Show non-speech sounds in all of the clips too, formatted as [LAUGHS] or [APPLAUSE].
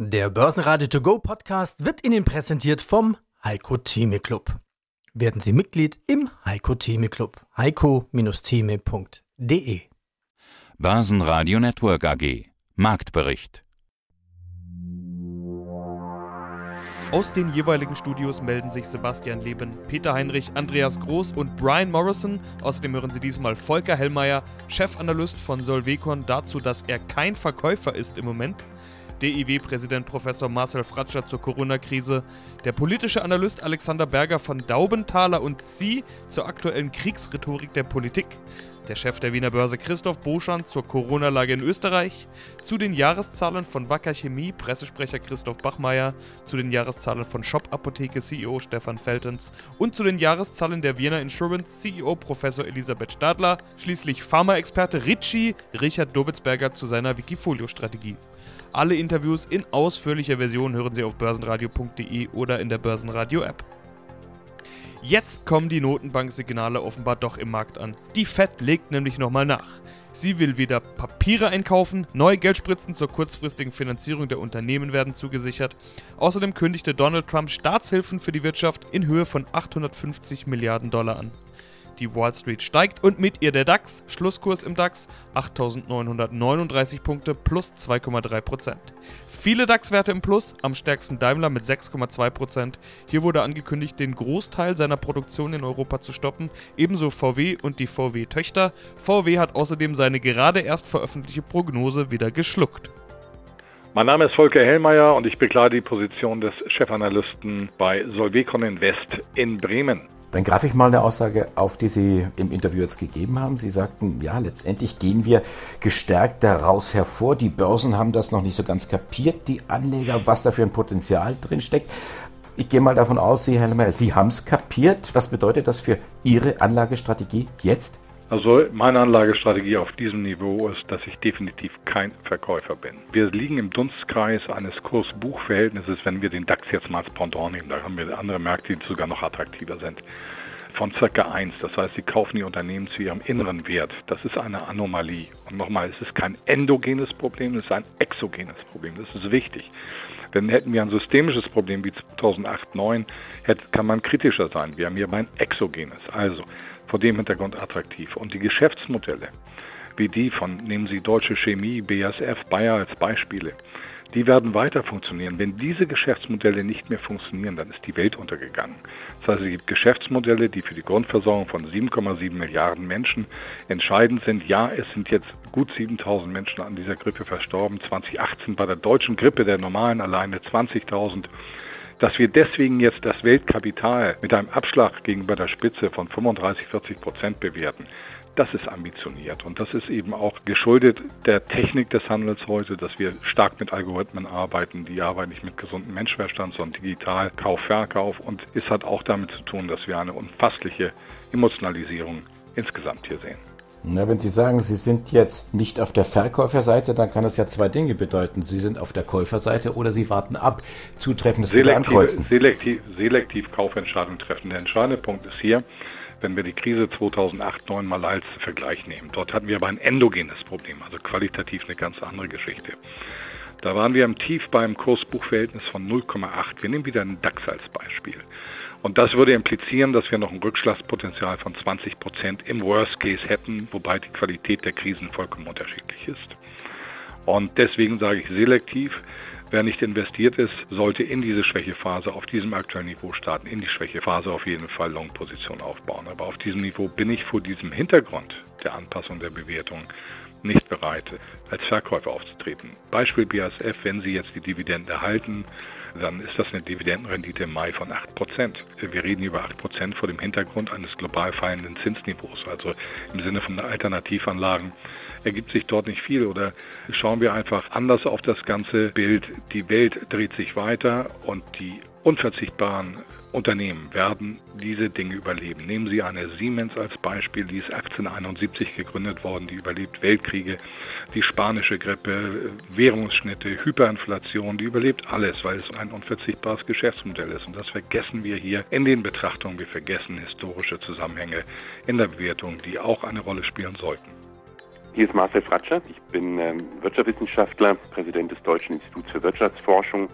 Der Börsenradio To Go Podcast wird Ihnen präsentiert vom Heiko Theme Club. Werden Sie Mitglied im Heiko Theme Club. heiko-theme.de Börsenradio Network AG Marktbericht Aus den jeweiligen Studios melden sich Sebastian Leben, Peter Heinrich, Andreas Groß und Brian Morrison. Außerdem hören Sie diesmal Volker Hellmeier, Chefanalyst von Solvecon, dazu, dass er kein Verkäufer ist im Moment. DIW-Präsident Professor Marcel Fratscher zur Corona-Krise, der politische Analyst Alexander Berger von Daubenthaler und Sie zur aktuellen Kriegsrhetorik der Politik, der Chef der Wiener Börse Christoph Boschan zur Corona-Lage in Österreich, zu den Jahreszahlen von Wacker Chemie Pressesprecher Christoph Bachmeier, zu den Jahreszahlen von Shop Apotheke CEO Stefan Feltens und zu den Jahreszahlen der Wiener Insurance CEO Professor Elisabeth Stadler, schließlich Pharmaexperte Ritchie Richard Dobitzberger zu seiner Wikifolio-Strategie. Alle Interviews in ausführlicher Version hören Sie auf börsenradio.de oder in der Börsenradio-App. Jetzt kommen die Notenbanksignale offenbar doch im Markt an. Die Fed legt nämlich nochmal nach. Sie will wieder Papiere einkaufen, neue Geldspritzen zur kurzfristigen Finanzierung der Unternehmen werden zugesichert. Außerdem kündigte Donald Trump Staatshilfen für die Wirtschaft in Höhe von 850 Milliarden Dollar an. Die Wall Street steigt und mit ihr der DAX. Schlusskurs im DAX 8.939 Punkte plus 2,3%. Viele DAX-Werte im Plus, am stärksten Daimler mit 6,2%. Hier wurde angekündigt, den Großteil seiner Produktion in Europa zu stoppen. Ebenso VW und die VW-Töchter. VW hat außerdem seine gerade erst veröffentlichte Prognose wieder geschluckt. Mein Name ist Volker Hellmeier und ich bekleide die Position des Chefanalysten bei Solvecon Invest in Bremen. Dann greife ich mal eine Aussage auf, die Sie im Interview jetzt gegeben haben. Sie sagten, ja, letztendlich gehen wir gestärkt daraus hervor. Die Börsen haben das noch nicht so ganz kapiert, die Anleger, was da für ein Potenzial drin steckt. Ich gehe mal davon aus, Sie, Herr Lemmer, Sie haben es kapiert. Was bedeutet das für Ihre Anlagestrategie jetzt? Also meine Anlagestrategie auf diesem Niveau ist, dass ich definitiv kein Verkäufer bin. Wir liegen im Dunstkreis eines Kurs-Buch-Verhältnisses, wenn wir den DAX jetzt mal als Pendant nehmen. Da haben wir andere Märkte, die sogar noch attraktiver sind. Von circa 1. Das heißt, sie kaufen die Unternehmen zu ihrem inneren Wert. Das ist eine Anomalie. Und nochmal, es ist kein endogenes Problem, es ist ein exogenes Problem. Das ist wichtig. Denn hätten wir ein systemisches Problem wie 2008, 2009, kann man kritischer sein. Wir haben hier ein exogenes. Also vor dem Hintergrund attraktiv. Und die Geschäftsmodelle, wie die von, nehmen Sie Deutsche Chemie, BASF, Bayer als Beispiele, die werden weiter funktionieren. Wenn diese Geschäftsmodelle nicht mehr funktionieren, dann ist die Welt untergegangen. Das heißt, es gibt Geschäftsmodelle, die für die Grundversorgung von 7,7 Milliarden Menschen entscheidend sind. Ja, es sind jetzt gut 7000 Menschen an dieser Grippe verstorben. 2018 bei der deutschen Grippe, der normalen alleine 20.000 dass wir deswegen jetzt das Weltkapital mit einem Abschlag gegenüber der Spitze von 35, 40 Prozent bewerten, das ist ambitioniert und das ist eben auch geschuldet der Technik des Handels heute, dass wir stark mit Algorithmen arbeiten. Die arbeiten nicht mit gesundem Menschverstand, sondern digital, Kauf, Verkauf und es hat auch damit zu tun, dass wir eine unfassliche Emotionalisierung insgesamt hier sehen. Na, wenn Sie sagen, Sie sind jetzt nicht auf der Verkäuferseite, dann kann das ja zwei Dinge bedeuten. Sie sind auf der Käuferseite oder Sie warten ab, zutreffendes selektiv. Selektiv, selektiv Kaufentscheidungen treffen. Der entscheidende Punkt ist hier, wenn wir die Krise 2008, 2009 mal als Vergleich nehmen. Dort hatten wir aber ein endogenes Problem, also qualitativ eine ganz andere Geschichte. Da waren wir im Tief beim Kursbuchverhältnis von 0,8. Wir nehmen wieder einen DAX als Beispiel. Und das würde implizieren, dass wir noch ein Rückschlagspotenzial von 20 Prozent im Worst Case hätten, wobei die Qualität der Krisen vollkommen unterschiedlich ist. Und deswegen sage ich selektiv, wer nicht investiert ist, sollte in diese Schwächephase auf diesem aktuellen Niveau starten, in die Schwächephase auf jeden Fall Long-Position aufbauen. Aber auf diesem Niveau bin ich vor diesem Hintergrund der Anpassung der Bewertung nicht bereit, als Verkäufer aufzutreten. Beispiel BASF, wenn Sie jetzt die Dividenden erhalten, dann ist das eine Dividendenrendite im Mai von 8%. Wir reden über 8% vor dem Hintergrund eines global fallenden Zinsniveaus. Also im Sinne von Alternativanlagen ergibt sich dort nicht viel. Oder schauen wir einfach anders auf das ganze Bild. Die Welt dreht sich weiter und die unverzichtbaren Unternehmen werden diese Dinge überleben. Nehmen Sie eine Siemens als Beispiel, die ist 1871 gegründet worden, die überlebt Weltkriege, die spanische Grippe, Währungsschnitte, Hyperinflation, die überlebt alles, weil es ein unverzichtbares Geschäftsmodell ist. Und das vergessen wir hier in den Betrachtungen. Wir vergessen historische Zusammenhänge in der Bewertung, die auch eine Rolle spielen sollten. Hier ist Marcel Fratscher. Ich bin ähm, Wirtschaftswissenschaftler, Präsident des Deutschen Instituts für Wirtschaftsforschung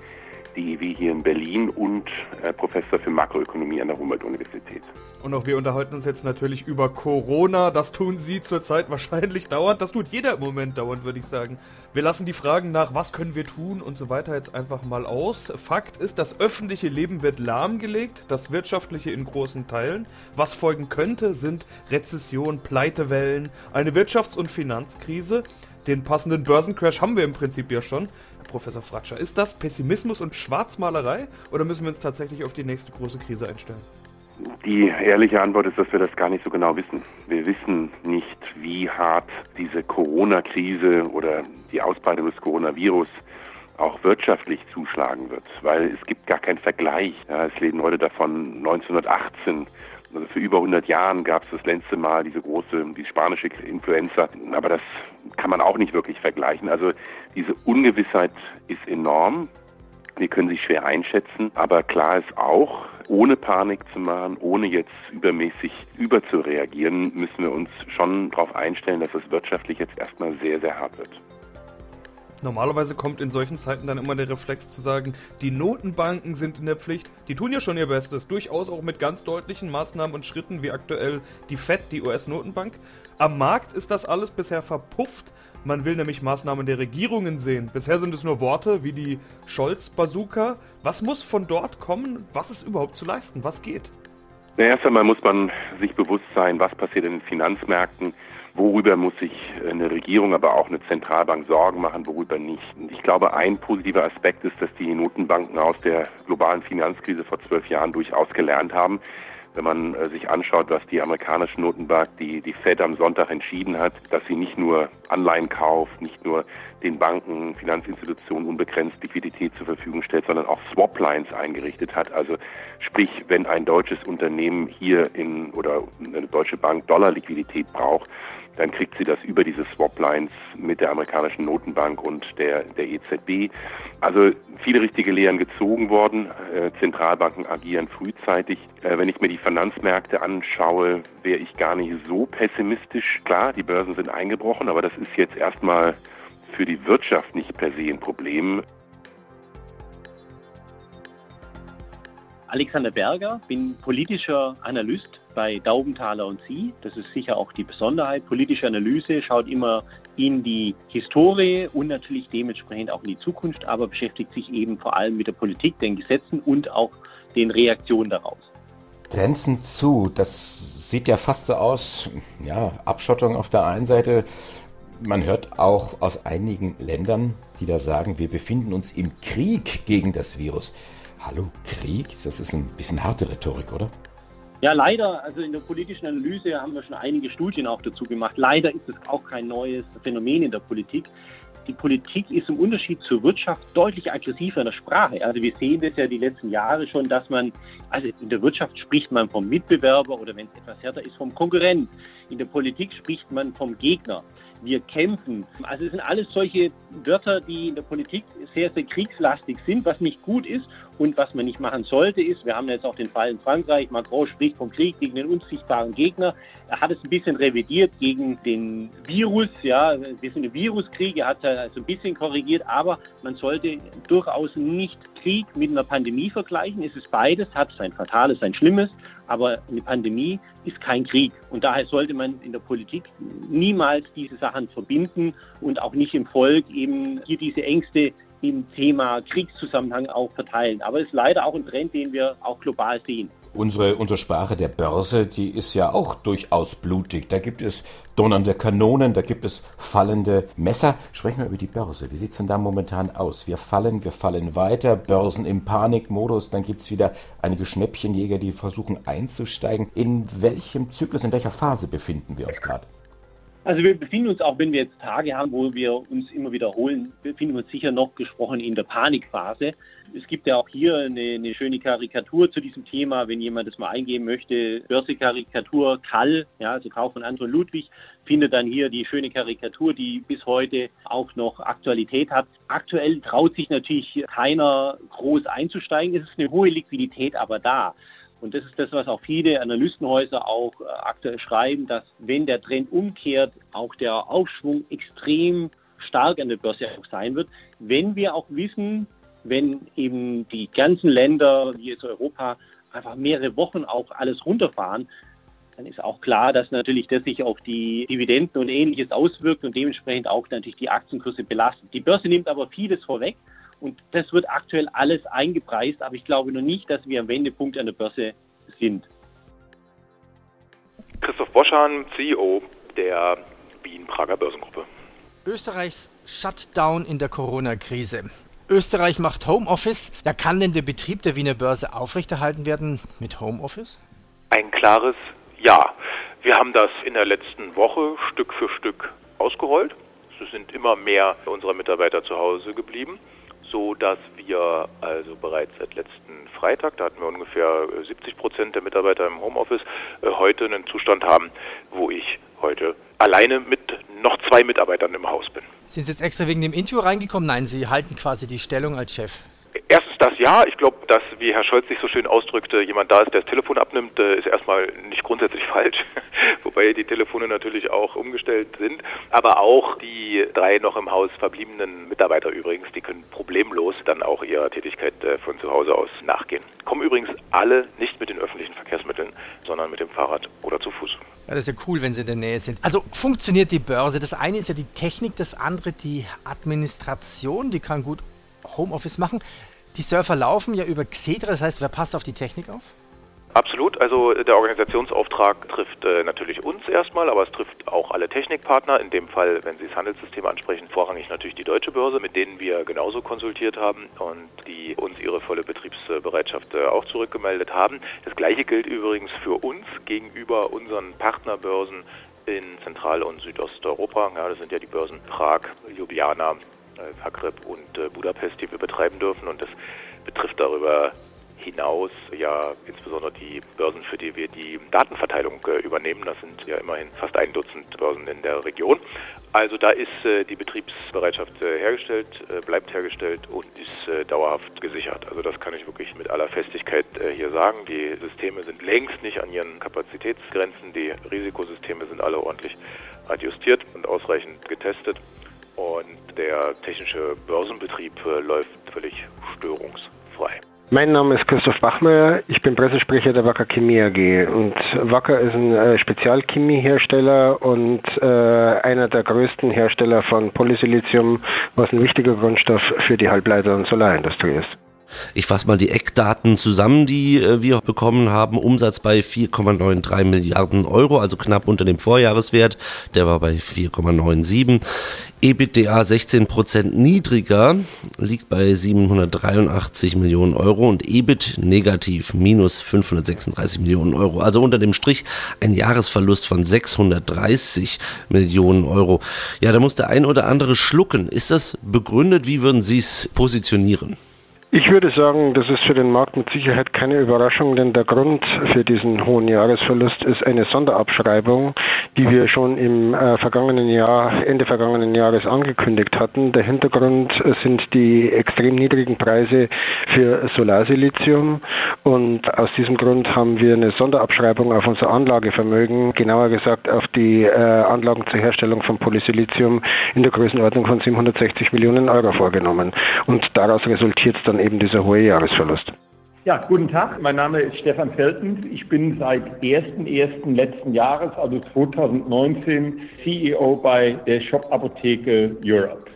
DIW hier in Berlin und äh, Professor für Makroökonomie an der Humboldt-Universität. Und auch wir unterhalten uns jetzt natürlich über Corona. Das tun Sie zurzeit [LAUGHS] wahrscheinlich dauernd. Das tut jeder im Moment dauernd, würde ich sagen. Wir lassen die Fragen nach, was können wir tun und so weiter jetzt einfach mal aus. Fakt ist, das öffentliche Leben wird lahmgelegt, das wirtschaftliche in großen Teilen. Was folgen könnte, sind Rezession, Pleitewellen, eine Wirtschafts- und Finanzkrise. Den passenden Börsencrash haben wir im Prinzip ja schon. Professor Fratscher, ist das Pessimismus und Schwarzmalerei oder müssen wir uns tatsächlich auf die nächste große Krise einstellen? Die ehrliche Antwort ist, dass wir das gar nicht so genau wissen. Wir wissen nicht, wie hart diese Corona-Krise oder die Ausbreitung des Coronavirus auch wirtschaftlich zuschlagen wird, weil es gibt gar keinen Vergleich. Ja, es leben Leute davon 1918 also für über 100 Jahren gab es das letzte Mal diese große, die spanische Influenza, aber das kann man auch nicht wirklich vergleichen. Also diese Ungewissheit ist enorm. Wir können sie schwer einschätzen, aber klar ist auch, ohne Panik zu machen, ohne jetzt übermäßig überzureagieren, müssen wir uns schon darauf einstellen, dass es wirtschaftlich jetzt erstmal sehr, sehr hart wird. Normalerweise kommt in solchen Zeiten dann immer der Reflex zu sagen, die Notenbanken sind in der Pflicht. Die tun ja schon ihr Bestes, durchaus auch mit ganz deutlichen Maßnahmen und Schritten wie aktuell die Fed, die US-Notenbank. Am Markt ist das alles bisher verpufft. Man will nämlich Maßnahmen der Regierungen sehen. Bisher sind es nur Worte wie die Scholz-Bazooka. Was muss von dort kommen? Was ist überhaupt zu leisten? Was geht? Na, erst einmal muss man sich bewusst sein, was passiert in den Finanzmärkten worüber muss sich eine Regierung, aber auch eine Zentralbank Sorgen machen, worüber nicht. Und ich glaube, ein positiver Aspekt ist, dass die Notenbanken aus der globalen Finanzkrise vor zwölf Jahren durchaus gelernt haben wenn man äh, sich anschaut, was die amerikanische Notenbank, die, die Fed am Sonntag entschieden hat, dass sie nicht nur Anleihen kauft, nicht nur den Banken, Finanzinstitutionen unbegrenzt Liquidität zur Verfügung stellt, sondern auch Swap-Lines eingerichtet hat. Also sprich, wenn ein deutsches Unternehmen hier in oder eine deutsche Bank Dollar-Liquidität braucht, dann kriegt sie das über diese Swap-Lines mit der amerikanischen Notenbank und der, der EZB. Also viele richtige Lehren gezogen worden. Äh, Zentralbanken agieren frühzeitig. Äh, wenn ich mir die Finanzmärkte anschaue, wäre ich gar nicht so pessimistisch. Klar, die Börsen sind eingebrochen, aber das ist jetzt erstmal für die Wirtschaft nicht per se ein Problem. Alexander Berger, bin politischer Analyst bei Daubenthaler und Sie. Das ist sicher auch die Besonderheit. Politische Analyse schaut immer in die Historie und natürlich dementsprechend auch in die Zukunft, aber beschäftigt sich eben vor allem mit der Politik, den Gesetzen und auch den Reaktionen daraus. Grenzen zu, das sieht ja fast so aus, ja, Abschottung auf der einen Seite. Man hört auch aus einigen Ländern, die da sagen, wir befinden uns im Krieg gegen das Virus. Hallo, Krieg? Das ist ein bisschen harte Rhetorik, oder? Ja, leider, also in der politischen Analyse haben wir schon einige Studien auch dazu gemacht. Leider ist es auch kein neues Phänomen in der Politik. Die Politik ist im Unterschied zur Wirtschaft deutlich aggressiver in der Sprache. Also wir sehen das ja die letzten Jahre schon, dass man, also in der Wirtschaft spricht man vom Mitbewerber oder wenn es etwas härter ist, vom Konkurrent. In der Politik spricht man vom Gegner wir kämpfen. Also es sind alles solche Wörter, die in der Politik sehr, sehr kriegslastig sind, was nicht gut ist und was man nicht machen sollte, ist, wir haben jetzt auch den Fall in Frankreich, Macron spricht vom Krieg gegen den unsichtbaren Gegner. Er hat es ein bisschen revidiert gegen den Virus, ja, wir sind im Viruskrieg, er hat es also ein bisschen korrigiert, aber man sollte durchaus nicht Krieg mit einer Pandemie vergleichen. Es ist beides, hat sein Fatales, sein Schlimmes, aber eine Pandemie ist kein Krieg. Und daher sollte man in der Politik niemals diese Sachen verbinden und auch nicht im Volk eben hier diese Ängste im Thema Kriegszusammenhang auch verteilen. Aber es ist leider auch ein Trend, den wir auch global sehen. Unsere, unsere Sprache der Börse, die ist ja auch durchaus blutig. Da gibt es donnernde Kanonen, da gibt es fallende Messer. Sprechen wir über die Börse. Wie sieht es denn da momentan aus? Wir fallen, wir fallen weiter, Börsen im Panikmodus, dann gibt es wieder einige Schnäppchenjäger, die versuchen einzusteigen. In welchem Zyklus, in welcher Phase befinden wir uns gerade? Also wir befinden uns, auch wenn wir jetzt Tage haben, wo wir uns immer wiederholen, befinden wir uns sicher noch gesprochen in der Panikphase. Es gibt ja auch hier eine, eine schöne Karikatur zu diesem Thema, wenn jemand das mal eingeben möchte. Börsekarikatur Kall, ja, also Kauf von Anton Ludwig, findet dann hier die schöne Karikatur, die bis heute auch noch Aktualität hat. Aktuell traut sich natürlich keiner groß einzusteigen. Es ist eine hohe Liquidität aber da. Und das ist das, was auch viele Analystenhäuser auch äh, aktuell schreiben, dass wenn der Trend umkehrt, auch der Aufschwung extrem stark an der Börse sein wird. Wenn wir auch wissen, wenn eben die ganzen Länder wie jetzt Europa einfach mehrere Wochen auch alles runterfahren, dann ist auch klar, dass natürlich das sich auf die Dividenden und ähnliches auswirkt und dementsprechend auch natürlich die Aktienkurse belastet. Die Börse nimmt aber vieles vorweg und das wird aktuell alles eingepreist, aber ich glaube noch nicht, dass wir am Wendepunkt an der Börse sind. Christoph Boschan, CEO der Wien-Prager Börsengruppe. Österreichs Shutdown in der Corona-Krise. Österreich macht Homeoffice. Ja, kann denn der Betrieb der Wiener Börse aufrechterhalten werden mit Homeoffice? Ein klares Ja. Wir haben das in der letzten Woche Stück für Stück ausgerollt. Es sind immer mehr unserer Mitarbeiter zu Hause geblieben so, dass wir also bereits seit letzten Freitag, da hatten wir ungefähr 70 Prozent der Mitarbeiter im Homeoffice, äh, heute einen Zustand haben, wo ich heute alleine mit noch zwei Mitarbeitern im Haus bin. Sind Sie jetzt extra wegen dem Interview reingekommen? Nein, Sie halten quasi die Stellung als Chef. Erstens das ja. Ich glaube, dass, wie Herr Scholz sich so schön ausdrückte, jemand da ist, der das Telefon abnimmt, äh, ist erstmal nicht grundsätzlich [LAUGHS] falsch. Wobei die Telefone natürlich auch umgestellt sind. Aber auch die drei noch im Haus verbliebenen Mitarbeiter übrigens, die können problemlos dann auch ihrer Tätigkeit äh, von zu Hause aus nachgehen. Kommen übrigens alle nicht mit den öffentlichen Verkehrsmitteln, sondern mit dem Fahrrad oder zu Fuß. Ja, das ist ja cool, wenn sie in der Nähe sind. Also funktioniert die Börse. Das eine ist ja die Technik, das andere die Administration. Die kann gut Homeoffice machen. Die Surfer laufen ja über Xetra, das heißt, wer passt auf die Technik auf? Absolut. Also der Organisationsauftrag trifft äh, natürlich uns erstmal, aber es trifft auch alle Technikpartner. In dem Fall, wenn Sie das Handelssystem ansprechen, vorrangig natürlich die Deutsche Börse, mit denen wir genauso konsultiert haben und die uns ihre volle Betriebsbereitschaft äh, auch zurückgemeldet haben. Das gleiche gilt übrigens für uns gegenüber unseren Partnerbörsen in Zentral- und Südosteuropa. Ja, das sind ja die Börsen Prag, Ljubljana, äh, Zagreb und äh, Budapest, die wir betreiben dürfen. Und das betrifft darüber hinaus ja insbesondere die Börsen, für die wir die Datenverteilung äh, übernehmen. Das sind ja immerhin fast ein Dutzend Börsen in der Region. Also da ist äh, die Betriebsbereitschaft äh, hergestellt, äh, bleibt hergestellt und ist dauerhaft gesichert. Also das kann ich wirklich mit aller Festigkeit hier sagen. Die Systeme sind längst nicht an ihren Kapazitätsgrenzen. Die Risikosysteme sind alle ordentlich adjustiert und ausreichend getestet. Und der technische Börsenbetrieb äh, läuft völlig störungsfrei. Mein Name ist Christoph Bachmeier, ich bin Pressesprecher der Wacker Chemie AG und Wacker ist ein äh, Spezialchemiehersteller und äh, einer der größten Hersteller von Polysilizium, was ein wichtiger Grundstoff für die Halbleiter- und Solarindustrie ist. Ich fasse mal die Eckdaten zusammen, die äh, wir bekommen haben. Umsatz bei 4,93 Milliarden Euro, also knapp unter dem Vorjahreswert. Der war bei 4,97. EBITDA 16% niedriger, liegt bei 783 Millionen Euro und EBIT negativ, minus 536 Millionen Euro. Also unter dem Strich ein Jahresverlust von 630 Millionen Euro. Ja, da muss der ein oder andere schlucken. Ist das begründet? Wie würden Sie es positionieren? Ich würde sagen, das ist für den Markt mit Sicherheit keine Überraschung, denn der Grund für diesen hohen Jahresverlust ist eine Sonderabschreibung, die wir schon im äh, vergangenen Jahr, Ende vergangenen Jahres angekündigt hatten. Der Hintergrund sind die extrem niedrigen Preise für Solarsilizium und aus diesem Grund haben wir eine Sonderabschreibung auf unser Anlagevermögen, genauer gesagt auf die äh, Anlagen zur Herstellung von Polysilizium in der Größenordnung von 760 Millionen Euro vorgenommen. Und daraus resultiert dann eben dieser hohe Jahresverlust. Ja, guten Tag. Mein Name ist Stefan Feltens. Ich bin seit 1.1. letzten Jahres, also 2019, CEO bei der Shop Apotheke Europe.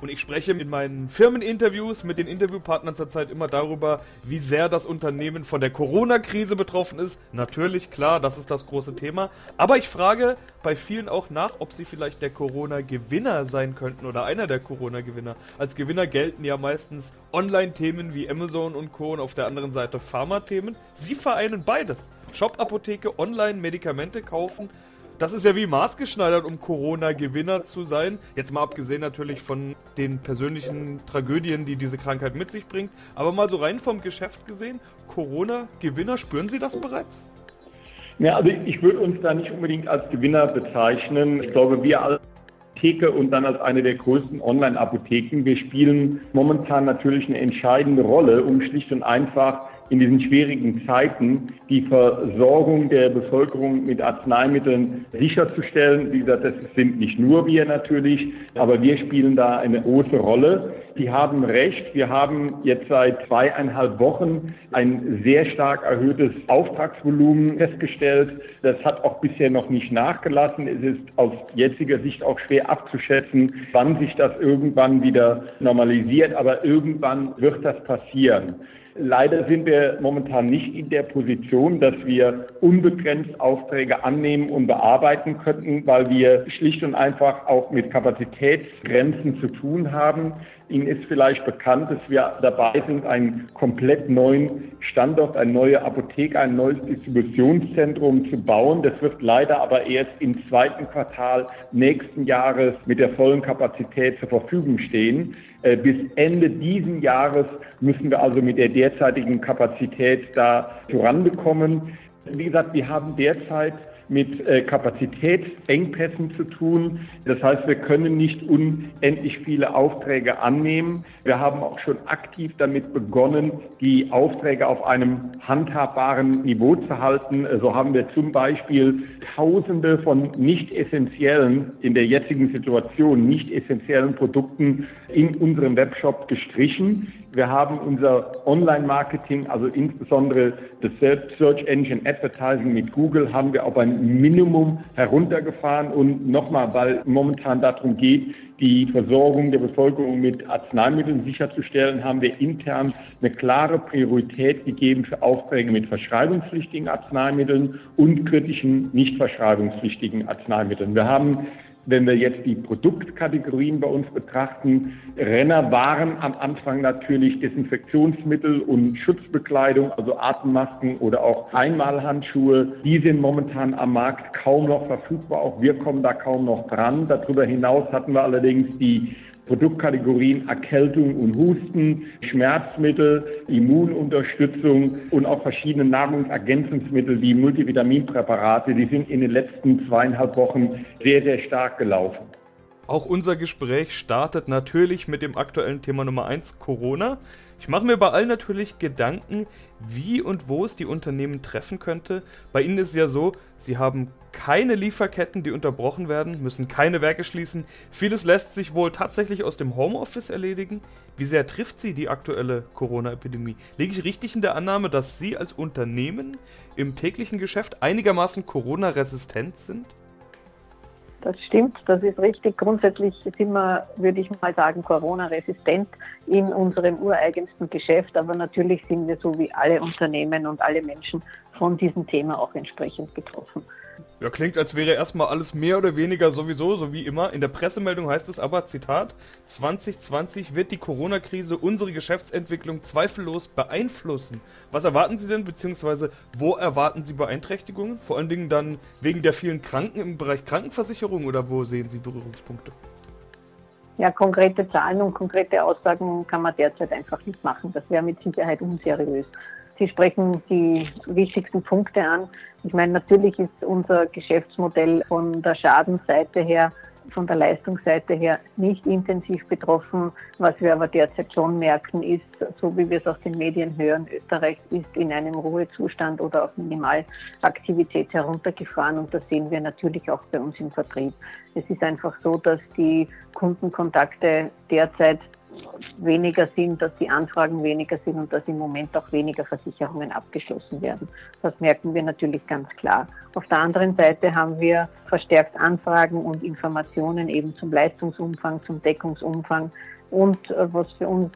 Und ich spreche in meinen Firmeninterviews mit den Interviewpartnern zurzeit immer darüber, wie sehr das Unternehmen von der Corona-Krise betroffen ist. Natürlich, klar, das ist das große Thema. Aber ich frage bei vielen auch nach, ob sie vielleicht der Corona-Gewinner sein könnten oder einer der Corona-Gewinner. Als Gewinner gelten ja meistens Online-Themen wie Amazon und Co. und auf der anderen Seite Pharma-Themen. Sie vereinen beides. Shop-Apotheke, Online-Medikamente kaufen das ist ja wie maßgeschneidert, um Corona-Gewinner zu sein. Jetzt mal abgesehen natürlich von den persönlichen Tragödien, die diese Krankheit mit sich bringt. Aber mal so rein vom Geschäft gesehen, Corona-Gewinner, spüren Sie das bereits? Ja, also ich würde uns da nicht unbedingt als Gewinner bezeichnen. Ich glaube, wir als Apotheke und dann als eine der größten Online-Apotheken, wir spielen momentan natürlich eine entscheidende Rolle, um schlicht und einfach in diesen schwierigen Zeiten die Versorgung der Bevölkerung mit Arzneimitteln sicherzustellen. Wie gesagt, das sind nicht nur wir natürlich, aber wir spielen da eine große Rolle. Die haben recht. Wir haben jetzt seit zweieinhalb Wochen ein sehr stark erhöhtes Auftragsvolumen festgestellt. Das hat auch bisher noch nicht nachgelassen. Es ist aus jetziger Sicht auch schwer abzuschätzen, wann sich das irgendwann wieder normalisiert. Aber irgendwann wird das passieren. Leider sind wir momentan nicht in der Position, dass wir unbegrenzt Aufträge annehmen und bearbeiten könnten, weil wir schlicht und einfach auch mit Kapazitätsgrenzen zu tun haben. Ihnen ist vielleicht bekannt, dass wir dabei sind, einen komplett neuen Standort, eine neue Apotheke, ein neues Distributionszentrum zu bauen. Das wird leider aber erst im zweiten Quartal nächsten Jahres mit der vollen Kapazität zur Verfügung stehen. Äh, bis Ende diesen Jahres müssen wir also mit der derzeitigen Kapazität da voranbekommen. Wie gesagt, wir haben derzeit mit äh, Kapazitätsengpässen zu tun. Das heißt, wir können nicht unendlich viele Aufträge annehmen. Wir haben auch schon aktiv damit begonnen, die Aufträge auf einem handhabbaren Niveau zu halten. So haben wir zum Beispiel Tausende von nicht essentiellen, in der jetzigen Situation nicht essentiellen Produkten in unserem Webshop gestrichen. Wir haben unser Online-Marketing, also insbesondere das Search Engine Advertising mit Google, haben wir auf ein Minimum heruntergefahren. Und nochmal, weil momentan darum geht, die Versorgung der Bevölkerung mit Arzneimitteln sicherzustellen, haben wir intern eine klare Priorität gegeben für Aufträge mit verschreibungspflichtigen Arzneimitteln und kritischen nicht verschreibungspflichtigen Arzneimitteln. Wir haben wenn wir jetzt die Produktkategorien bei uns betrachten, Renner waren am Anfang natürlich Desinfektionsmittel und Schutzbekleidung, also Atemmasken oder auch Einmalhandschuhe. Die sind momentan am Markt kaum noch verfügbar. Auch wir kommen da kaum noch dran. Darüber hinaus hatten wir allerdings die Produktkategorien Erkältung und Husten, Schmerzmittel, Immununterstützung und auch verschiedene Nahrungsergänzungsmittel wie Multivitaminpräparate, die sind in den letzten zweieinhalb Wochen sehr, sehr stark gelaufen. Auch unser Gespräch startet natürlich mit dem aktuellen Thema Nummer 1, Corona. Ich mache mir bei allen natürlich Gedanken, wie und wo es die Unternehmen treffen könnte. Bei ihnen ist es ja so, sie haben keine Lieferketten, die unterbrochen werden, müssen keine Werke schließen. Vieles lässt sich wohl tatsächlich aus dem Homeoffice erledigen. Wie sehr trifft sie die aktuelle Corona-Epidemie? Liege ich richtig in der Annahme, dass Sie als Unternehmen im täglichen Geschäft einigermaßen Corona-resistent sind? Das stimmt, das ist richtig. Grundsätzlich sind wir, würde ich mal sagen, Corona-resistent in unserem ureigensten Geschäft. Aber natürlich sind wir so wie alle Unternehmen und alle Menschen von diesem Thema auch entsprechend betroffen. Ja, klingt, als wäre erstmal alles mehr oder weniger sowieso, so wie immer. In der Pressemeldung heißt es aber, Zitat, 2020 wird die Corona-Krise unsere Geschäftsentwicklung zweifellos beeinflussen. Was erwarten Sie denn, beziehungsweise wo erwarten Sie Beeinträchtigungen? Vor allen Dingen dann wegen der vielen Kranken im Bereich Krankenversicherung oder wo sehen Sie Berührungspunkte? Ja, konkrete Zahlen und konkrete Aussagen kann man derzeit einfach nicht machen. Das wäre mit Sicherheit unseriös. Sie sprechen die wichtigsten Punkte an. Ich meine, natürlich ist unser Geschäftsmodell von der Schadenseite her, von der Leistungsseite her nicht intensiv betroffen. Was wir aber derzeit schon merken, ist, so wie wir es aus den Medien hören, Österreich ist in einem Ruhezustand oder auf Minimalaktivität heruntergefahren und das sehen wir natürlich auch bei uns im Vertrieb. Es ist einfach so, dass die Kundenkontakte derzeit weniger sind, dass die Anfragen weniger sind und dass im Moment auch weniger Versicherungen abgeschlossen werden. Das merken wir natürlich ganz klar. Auf der anderen Seite haben wir verstärkt Anfragen und Informationen eben zum Leistungsumfang, zum Deckungsumfang und äh, was für uns,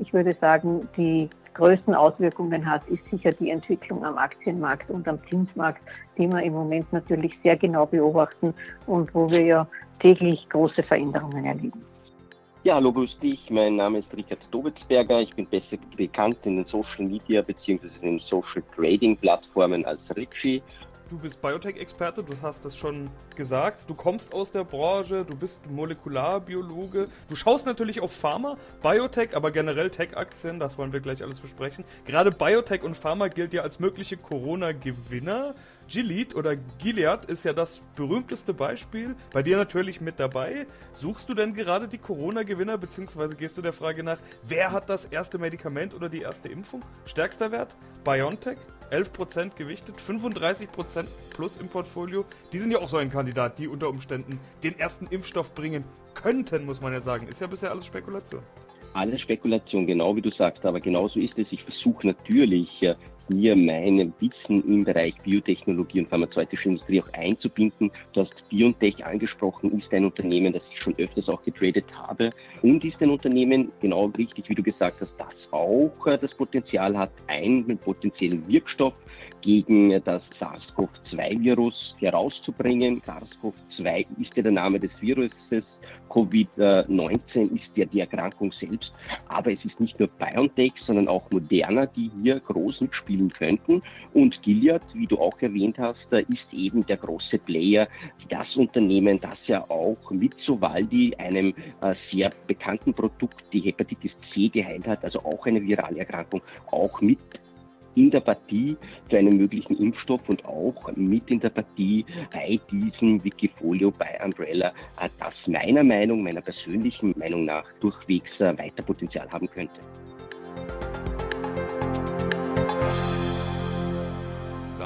ich würde sagen, die größten Auswirkungen hat, ist sicher die Entwicklung am Aktienmarkt und am Zinsmarkt, die wir im Moment natürlich sehr genau beobachten und wo wir ja täglich große Veränderungen erleben. Ja, hallo, grüß dich. Mein Name ist Richard Dobitzberger. Ich bin besser bekannt in den Social Media bzw. in den Social Trading Plattformen als Richie. Du bist Biotech-Experte, du hast das schon gesagt. Du kommst aus der Branche, du bist Molekularbiologe. Du schaust natürlich auf Pharma, Biotech, aber generell Tech-Aktien, das wollen wir gleich alles besprechen. Gerade Biotech und Pharma gilt ja als mögliche Corona-Gewinner. Gilead oder Gilead ist ja das berühmteste Beispiel. Bei dir natürlich mit dabei. Suchst du denn gerade die Corona-Gewinner, beziehungsweise gehst du der Frage nach, wer hat das erste Medikament oder die erste Impfung? Stärkster Wert? BioNTech? 11% gewichtet, 35% plus im Portfolio. Die sind ja auch so ein Kandidat, die unter Umständen den ersten Impfstoff bringen könnten, muss man ja sagen. Ist ja bisher alles Spekulation. Alles Spekulation, genau wie du sagst, aber genauso ist es. Ich versuche natürlich äh, hier mein Wissen im Bereich Biotechnologie und pharmazeutische Industrie auch einzubinden. Du hast BioNTech angesprochen, ist ein Unternehmen, das ich schon öfters auch getradet habe und ist ein Unternehmen, genau richtig, wie du gesagt hast, das auch äh, das Potenzial hat, einen potenziellen Wirkstoff gegen das SARS-CoV-2-Virus herauszubringen. SARS-CoV-2 ist ja der Name des Viruses. Covid-19 ist ja die Erkrankung selbst. Aber es ist nicht nur BioNTech, sondern auch Moderna, die hier groß mitspielen könnten. Und Gilead, wie du auch erwähnt hast, ist eben der große Player, das Unternehmen, das ja auch mit Sovaldi, einem äh, sehr bekannten Produkt, die Hepatitis C geheilt hat, also auch eine virale Erkrankung, auch mit in der Partie für einen möglichen Impfstoff und auch mit in der Partie bei diesem Wikifolio bei Umbrella, äh, das meiner Meinung, meiner persönlichen Meinung nach durchwegs äh, weiter Potenzial haben könnte.